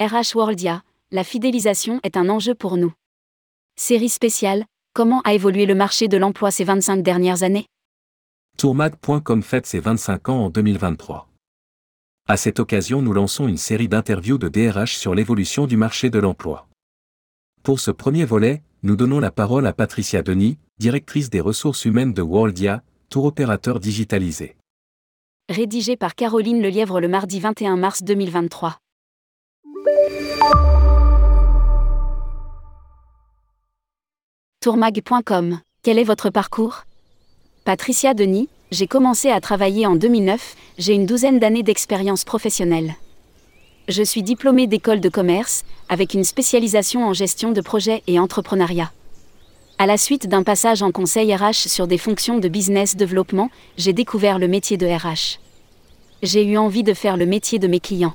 RH Worldia, la fidélisation est un enjeu pour nous. Série spéciale, comment a évolué le marché de l'emploi ces 25 dernières années? Tourmag.com fête ses 25 ans en 2023. À cette occasion, nous lançons une série d'interviews de DRH sur l'évolution du marché de l'emploi. Pour ce premier volet, nous donnons la parole à Patricia Denis, directrice des ressources humaines de Worldia, tour opérateur digitalisé. Rédigé par Caroline Lelièvre le mardi 21 mars 2023. Tourmag.com, quel est votre parcours? Patricia Denis, j'ai commencé à travailler en 2009, j'ai une douzaine d'années d'expérience professionnelle. Je suis diplômée d'école de commerce, avec une spécialisation en gestion de projets et entrepreneuriat. À la suite d'un passage en conseil RH sur des fonctions de business développement, j'ai découvert le métier de RH. J'ai eu envie de faire le métier de mes clients.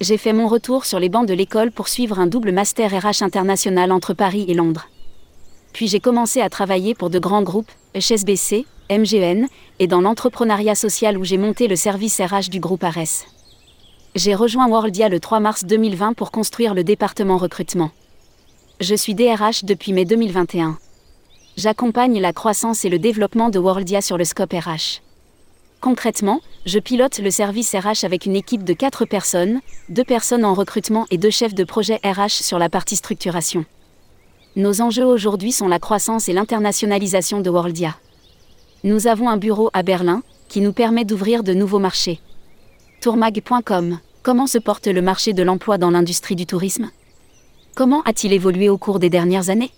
J'ai fait mon retour sur les bancs de l'école pour suivre un double master RH international entre Paris et Londres. Puis j'ai commencé à travailler pour de grands groupes, HSBC, MGN, et dans l'entrepreneuriat social où j'ai monté le service RH du groupe Ares. J'ai rejoint Worldia le 3 mars 2020 pour construire le département recrutement. Je suis DRH depuis mai 2021. J'accompagne la croissance et le développement de Worldia sur le scope RH. Concrètement, je pilote le service RH avec une équipe de 4 personnes, 2 personnes en recrutement et 2 chefs de projet RH sur la partie structuration. Nos enjeux aujourd'hui sont la croissance et l'internationalisation de Worldia. Nous avons un bureau à Berlin, qui nous permet d'ouvrir de nouveaux marchés. Tourmag.com Comment se porte le marché de l'emploi dans l'industrie du tourisme? Comment a-t-il évolué au cours des dernières années?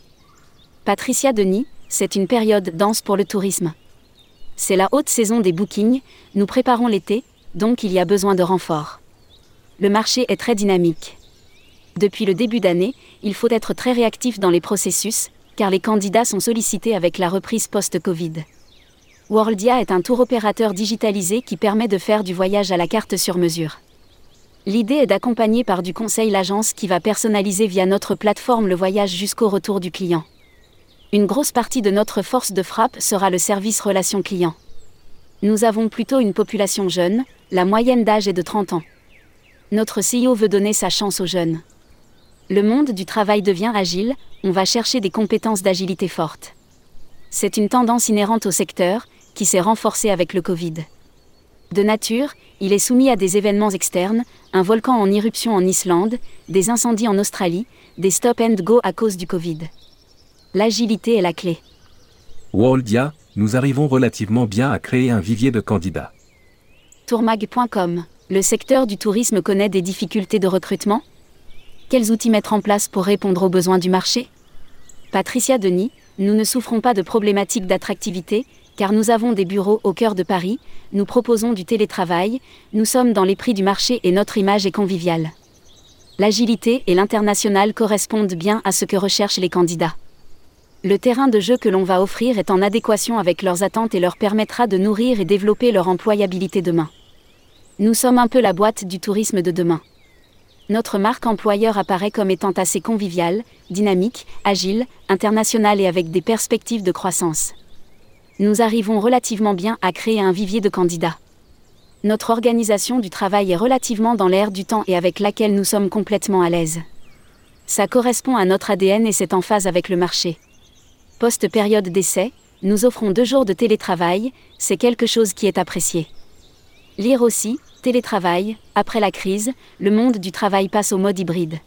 Patricia Denis, c'est une période dense pour le tourisme. C'est la haute saison des bookings, nous préparons l'été, donc il y a besoin de renforts. Le marché est très dynamique. Depuis le début d'année, il faut être très réactif dans les processus, car les candidats sont sollicités avec la reprise post-Covid. Worldia est un tour opérateur digitalisé qui permet de faire du voyage à la carte sur mesure. L'idée est d'accompagner par du conseil l'agence qui va personnaliser via notre plateforme le voyage jusqu'au retour du client. Une grosse partie de notre force de frappe sera le service relation client. Nous avons plutôt une population jeune, la moyenne d'âge est de 30 ans. Notre CEO veut donner sa chance aux jeunes. Le monde du travail devient agile, on va chercher des compétences d'agilité fortes. C'est une tendance inhérente au secteur, qui s'est renforcée avec le Covid. De nature, il est soumis à des événements externes, un volcan en éruption en Islande, des incendies en Australie, des stop and go à cause du Covid. L'agilité est la clé. Worldia, nous arrivons relativement bien à créer un vivier de candidats. Tourmag.com Le secteur du tourisme connaît des difficultés de recrutement quels outils mettre en place pour répondre aux besoins du marché? Patricia Denis, nous ne souffrons pas de problématiques d'attractivité, car nous avons des bureaux au cœur de Paris, nous proposons du télétravail, nous sommes dans les prix du marché et notre image est conviviale. L'agilité et l'international correspondent bien à ce que recherchent les candidats. Le terrain de jeu que l'on va offrir est en adéquation avec leurs attentes et leur permettra de nourrir et développer leur employabilité demain. Nous sommes un peu la boîte du tourisme de demain notre marque employeur apparaît comme étant assez conviviale, dynamique, agile, internationale et avec des perspectives de croissance. Nous arrivons relativement bien à créer un vivier de candidats. Notre organisation du travail est relativement dans l'air du temps et avec laquelle nous sommes complètement à l'aise. Ça correspond à notre ADN et c'est en phase avec le marché. Post-période d'essai, nous offrons deux jours de télétravail, c'est quelque chose qui est apprécié. Lire aussi, Télétravail, après la crise, le monde du travail passe au mode hybride.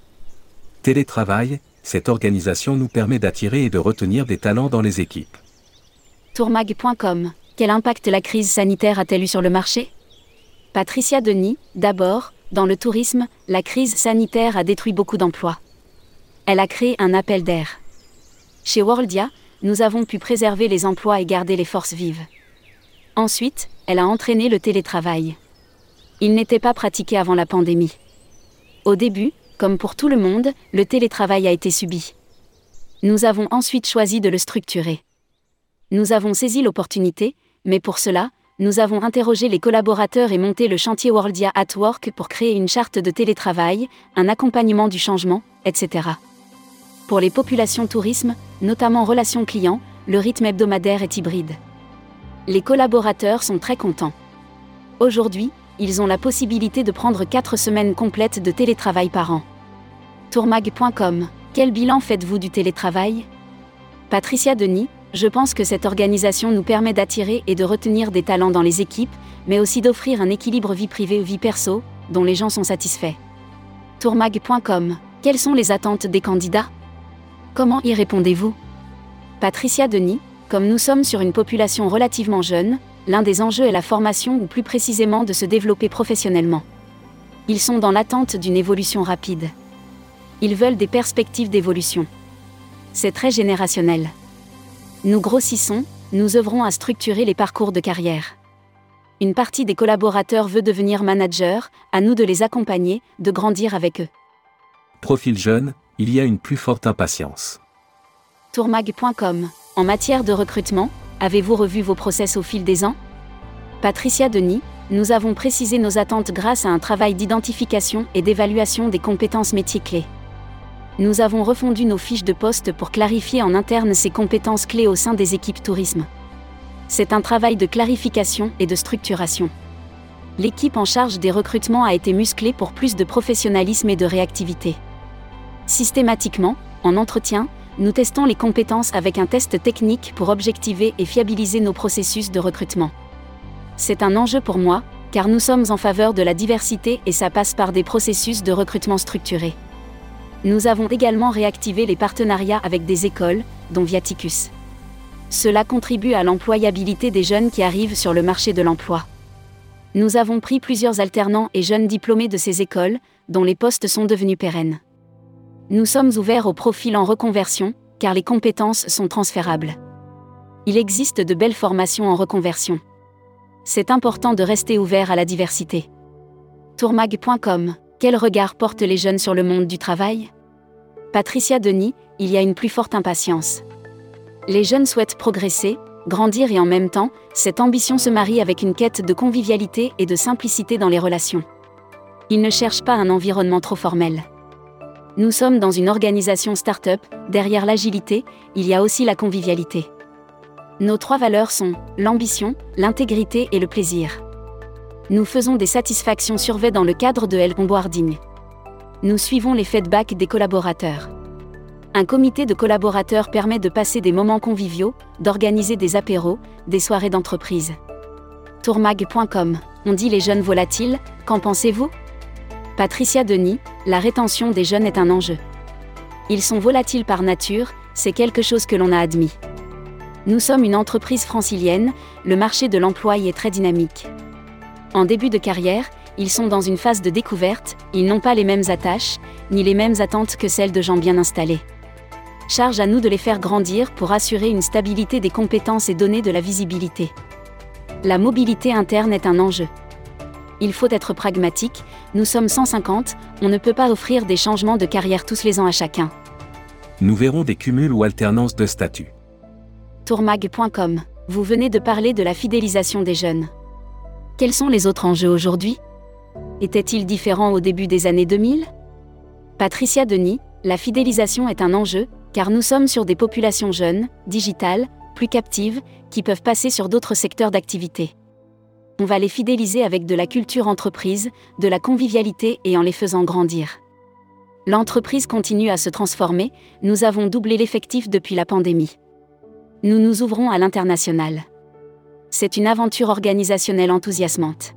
Télétravail, cette organisation nous permet d'attirer et de retenir des talents dans les équipes. Tourmag.com Quel impact la crise sanitaire a-t-elle eu sur le marché? Patricia Denis, d'abord, dans le tourisme, la crise sanitaire a détruit beaucoup d'emplois. Elle a créé un appel d'air. Chez Worldia, nous avons pu préserver les emplois et garder les forces vives. Ensuite, elle a entraîné le télétravail. Il n'était pas pratiqué avant la pandémie. Au début, comme pour tout le monde, le télétravail a été subi. Nous avons ensuite choisi de le structurer. Nous avons saisi l'opportunité, mais pour cela, nous avons interrogé les collaborateurs et monté le chantier Worldia at Work pour créer une charte de télétravail, un accompagnement du changement, etc. Pour les populations tourisme, notamment relations clients, le rythme hebdomadaire est hybride. Les collaborateurs sont très contents. Aujourd'hui, ils ont la possibilité de prendre 4 semaines complètes de télétravail par an. Tourmag.com Quel bilan faites-vous du télétravail? Patricia Denis, je pense que cette organisation nous permet d'attirer et de retenir des talents dans les équipes, mais aussi d'offrir un équilibre vie privée-vie perso, dont les gens sont satisfaits. Tourmag.com Quelles sont les attentes des candidats? Comment y répondez-vous? Patricia Denis, comme nous sommes sur une population relativement jeune, l'un des enjeux est la formation ou plus précisément de se développer professionnellement. Ils sont dans l'attente d'une évolution rapide. Ils veulent des perspectives d'évolution. C'est très générationnel. Nous grossissons, nous œuvrons à structurer les parcours de carrière. Une partie des collaborateurs veut devenir manager, à nous de les accompagner, de grandir avec eux. Profil jeune, il y a une plus forte impatience. Tourmag.com En matière de recrutement, avez-vous revu vos process au fil des ans? Patricia Denis, nous avons précisé nos attentes grâce à un travail d'identification et d'évaluation des compétences métiers clés. Nous avons refondu nos fiches de poste pour clarifier en interne ces compétences clés au sein des équipes tourisme. C'est un travail de clarification et de structuration. L'équipe en charge des recrutements a été musclée pour plus de professionnalisme et de réactivité. Systématiquement, en entretien, nous testons les compétences avec un test technique pour objectiver et fiabiliser nos processus de recrutement. C'est un enjeu pour moi, car nous sommes en faveur de la diversité et ça passe par des processus de recrutement structurés. Nous avons également réactivé les partenariats avec des écoles, dont Viaticus. Cela contribue à l'employabilité des jeunes qui arrivent sur le marché de l'emploi. Nous avons pris plusieurs alternants et jeunes diplômés de ces écoles, dont les postes sont devenus pérennes. Nous sommes ouverts aux profils en reconversion, car les compétences sont transférables. Il existe de belles formations en reconversion. C'est important de rester ouvert à la diversité. Tourmag.com Quel regard portent les jeunes sur le monde du travail? Patricia Denis, il y a une plus forte impatience. Les jeunes souhaitent progresser, grandir et en même temps, cette ambition se marie avec une quête de convivialité et de simplicité dans les relations. Ils ne cherchent pas un environnement trop formel. Nous sommes dans une organisation start-up, derrière l'agilité, il y a aussi la convivialité. Nos trois valeurs sont l'ambition, l'intégrité et le plaisir. Nous faisons des satisfactions surveillées dans le cadre de El Onboarding. Nous suivons les feedbacks des collaborateurs. Un comité de collaborateurs permet de passer des moments conviviaux, d'organiser des apéros, des soirées d'entreprise. Tourmag.com On dit les jeunes volatiles, qu'en pensez-vous? Patricia Denis, la rétention des jeunes est un enjeu. Ils sont volatiles par nature, c'est quelque chose que l'on a admis. Nous sommes une entreprise francilienne, le marché de l'emploi y est très dynamique. En début de carrière, ils sont dans une phase de découverte, ils n'ont pas les mêmes attaches, ni les mêmes attentes que celles de gens bien installés. Charge à nous de les faire grandir pour assurer une stabilité des compétences et donner de la visibilité. La mobilité interne est un enjeu il faut être pragmatique, nous sommes 150, on ne peut pas offrir des changements de carrière tous les ans à chacun. Nous verrons des cumuls ou alternances de statut. Tourmag.com Vous venez de parler de la fidélisation des jeunes. Quels sont les autres enjeux aujourd'hui? Étaient-ils différents au début des années 2000 Patricia Denis, la fidélisation est un enjeu, car nous sommes sur des populations jeunes, digitales, plus captives, qui peuvent passer sur d'autres secteurs d'activité on va les fidéliser avec de la culture entreprise, de la convivialité et en les faisant grandir. L'entreprise continue à se transformer, nous avons doublé l'effectif depuis la pandémie. Nous nous ouvrons à l'international. C'est une aventure organisationnelle enthousiasmante.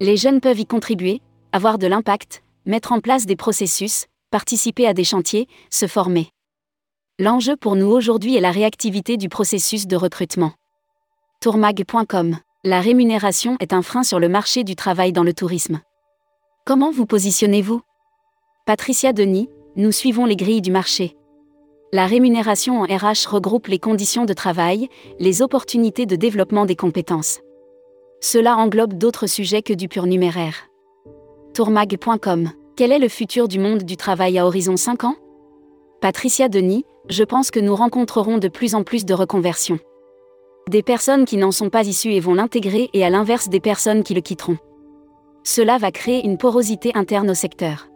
Les jeunes peuvent y contribuer, avoir de l'impact, mettre en place des processus, participer à des chantiers, se former. L'enjeu pour nous aujourd'hui est la réactivité du processus de recrutement. tourmag.com la rémunération est un frein sur le marché du travail dans le tourisme. Comment vous positionnez-vous? Patricia Denis, nous suivons les grilles du marché. La rémunération en RH regroupe les conditions de travail, les opportunités de développement des compétences. Cela englobe d'autres sujets que du pur numéraire. Tourmag.com Quel est le futur du monde du travail à horizon 5 ans? Patricia Denis, je pense que nous rencontrerons de plus en plus de reconversions. Des personnes qui n'en sont pas issues et vont l'intégrer et à l'inverse des personnes qui le quitteront. Cela va créer une porosité interne au secteur.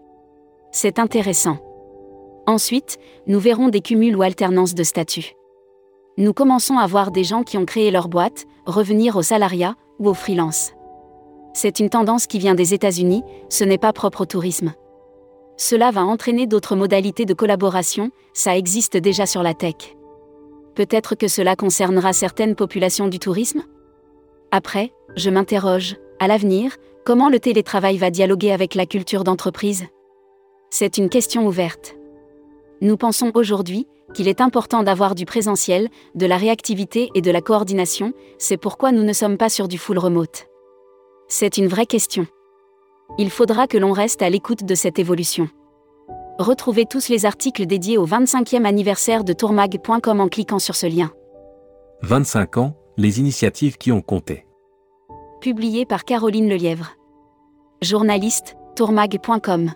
C'est intéressant. Ensuite, nous verrons des cumuls ou alternances de statut. Nous commençons à voir des gens qui ont créé leur boîte, revenir au salariat ou au freelance. C'est une tendance qui vient des États-Unis, ce n'est pas propre au tourisme. Cela va entraîner d'autres modalités de collaboration, ça existe déjà sur la tech. Peut-être que cela concernera certaines populations du tourisme? Après, je m'interroge, à l'avenir, comment le télétravail va dialoguer avec la culture d'entreprise? C'est une question ouverte. Nous pensons aujourd'hui qu'il est important d'avoir du présentiel, de la réactivité et de la coordination, c'est pourquoi nous ne sommes pas sur du full remote. C'est une vraie question. Il faudra que l'on reste à l'écoute de cette évolution. Retrouvez tous les articles dédiés au 25e anniversaire de tourmag.com en cliquant sur ce lien. 25 ans, les initiatives qui ont compté. Publié par Caroline Lelièvre. Journaliste, tourmag.com.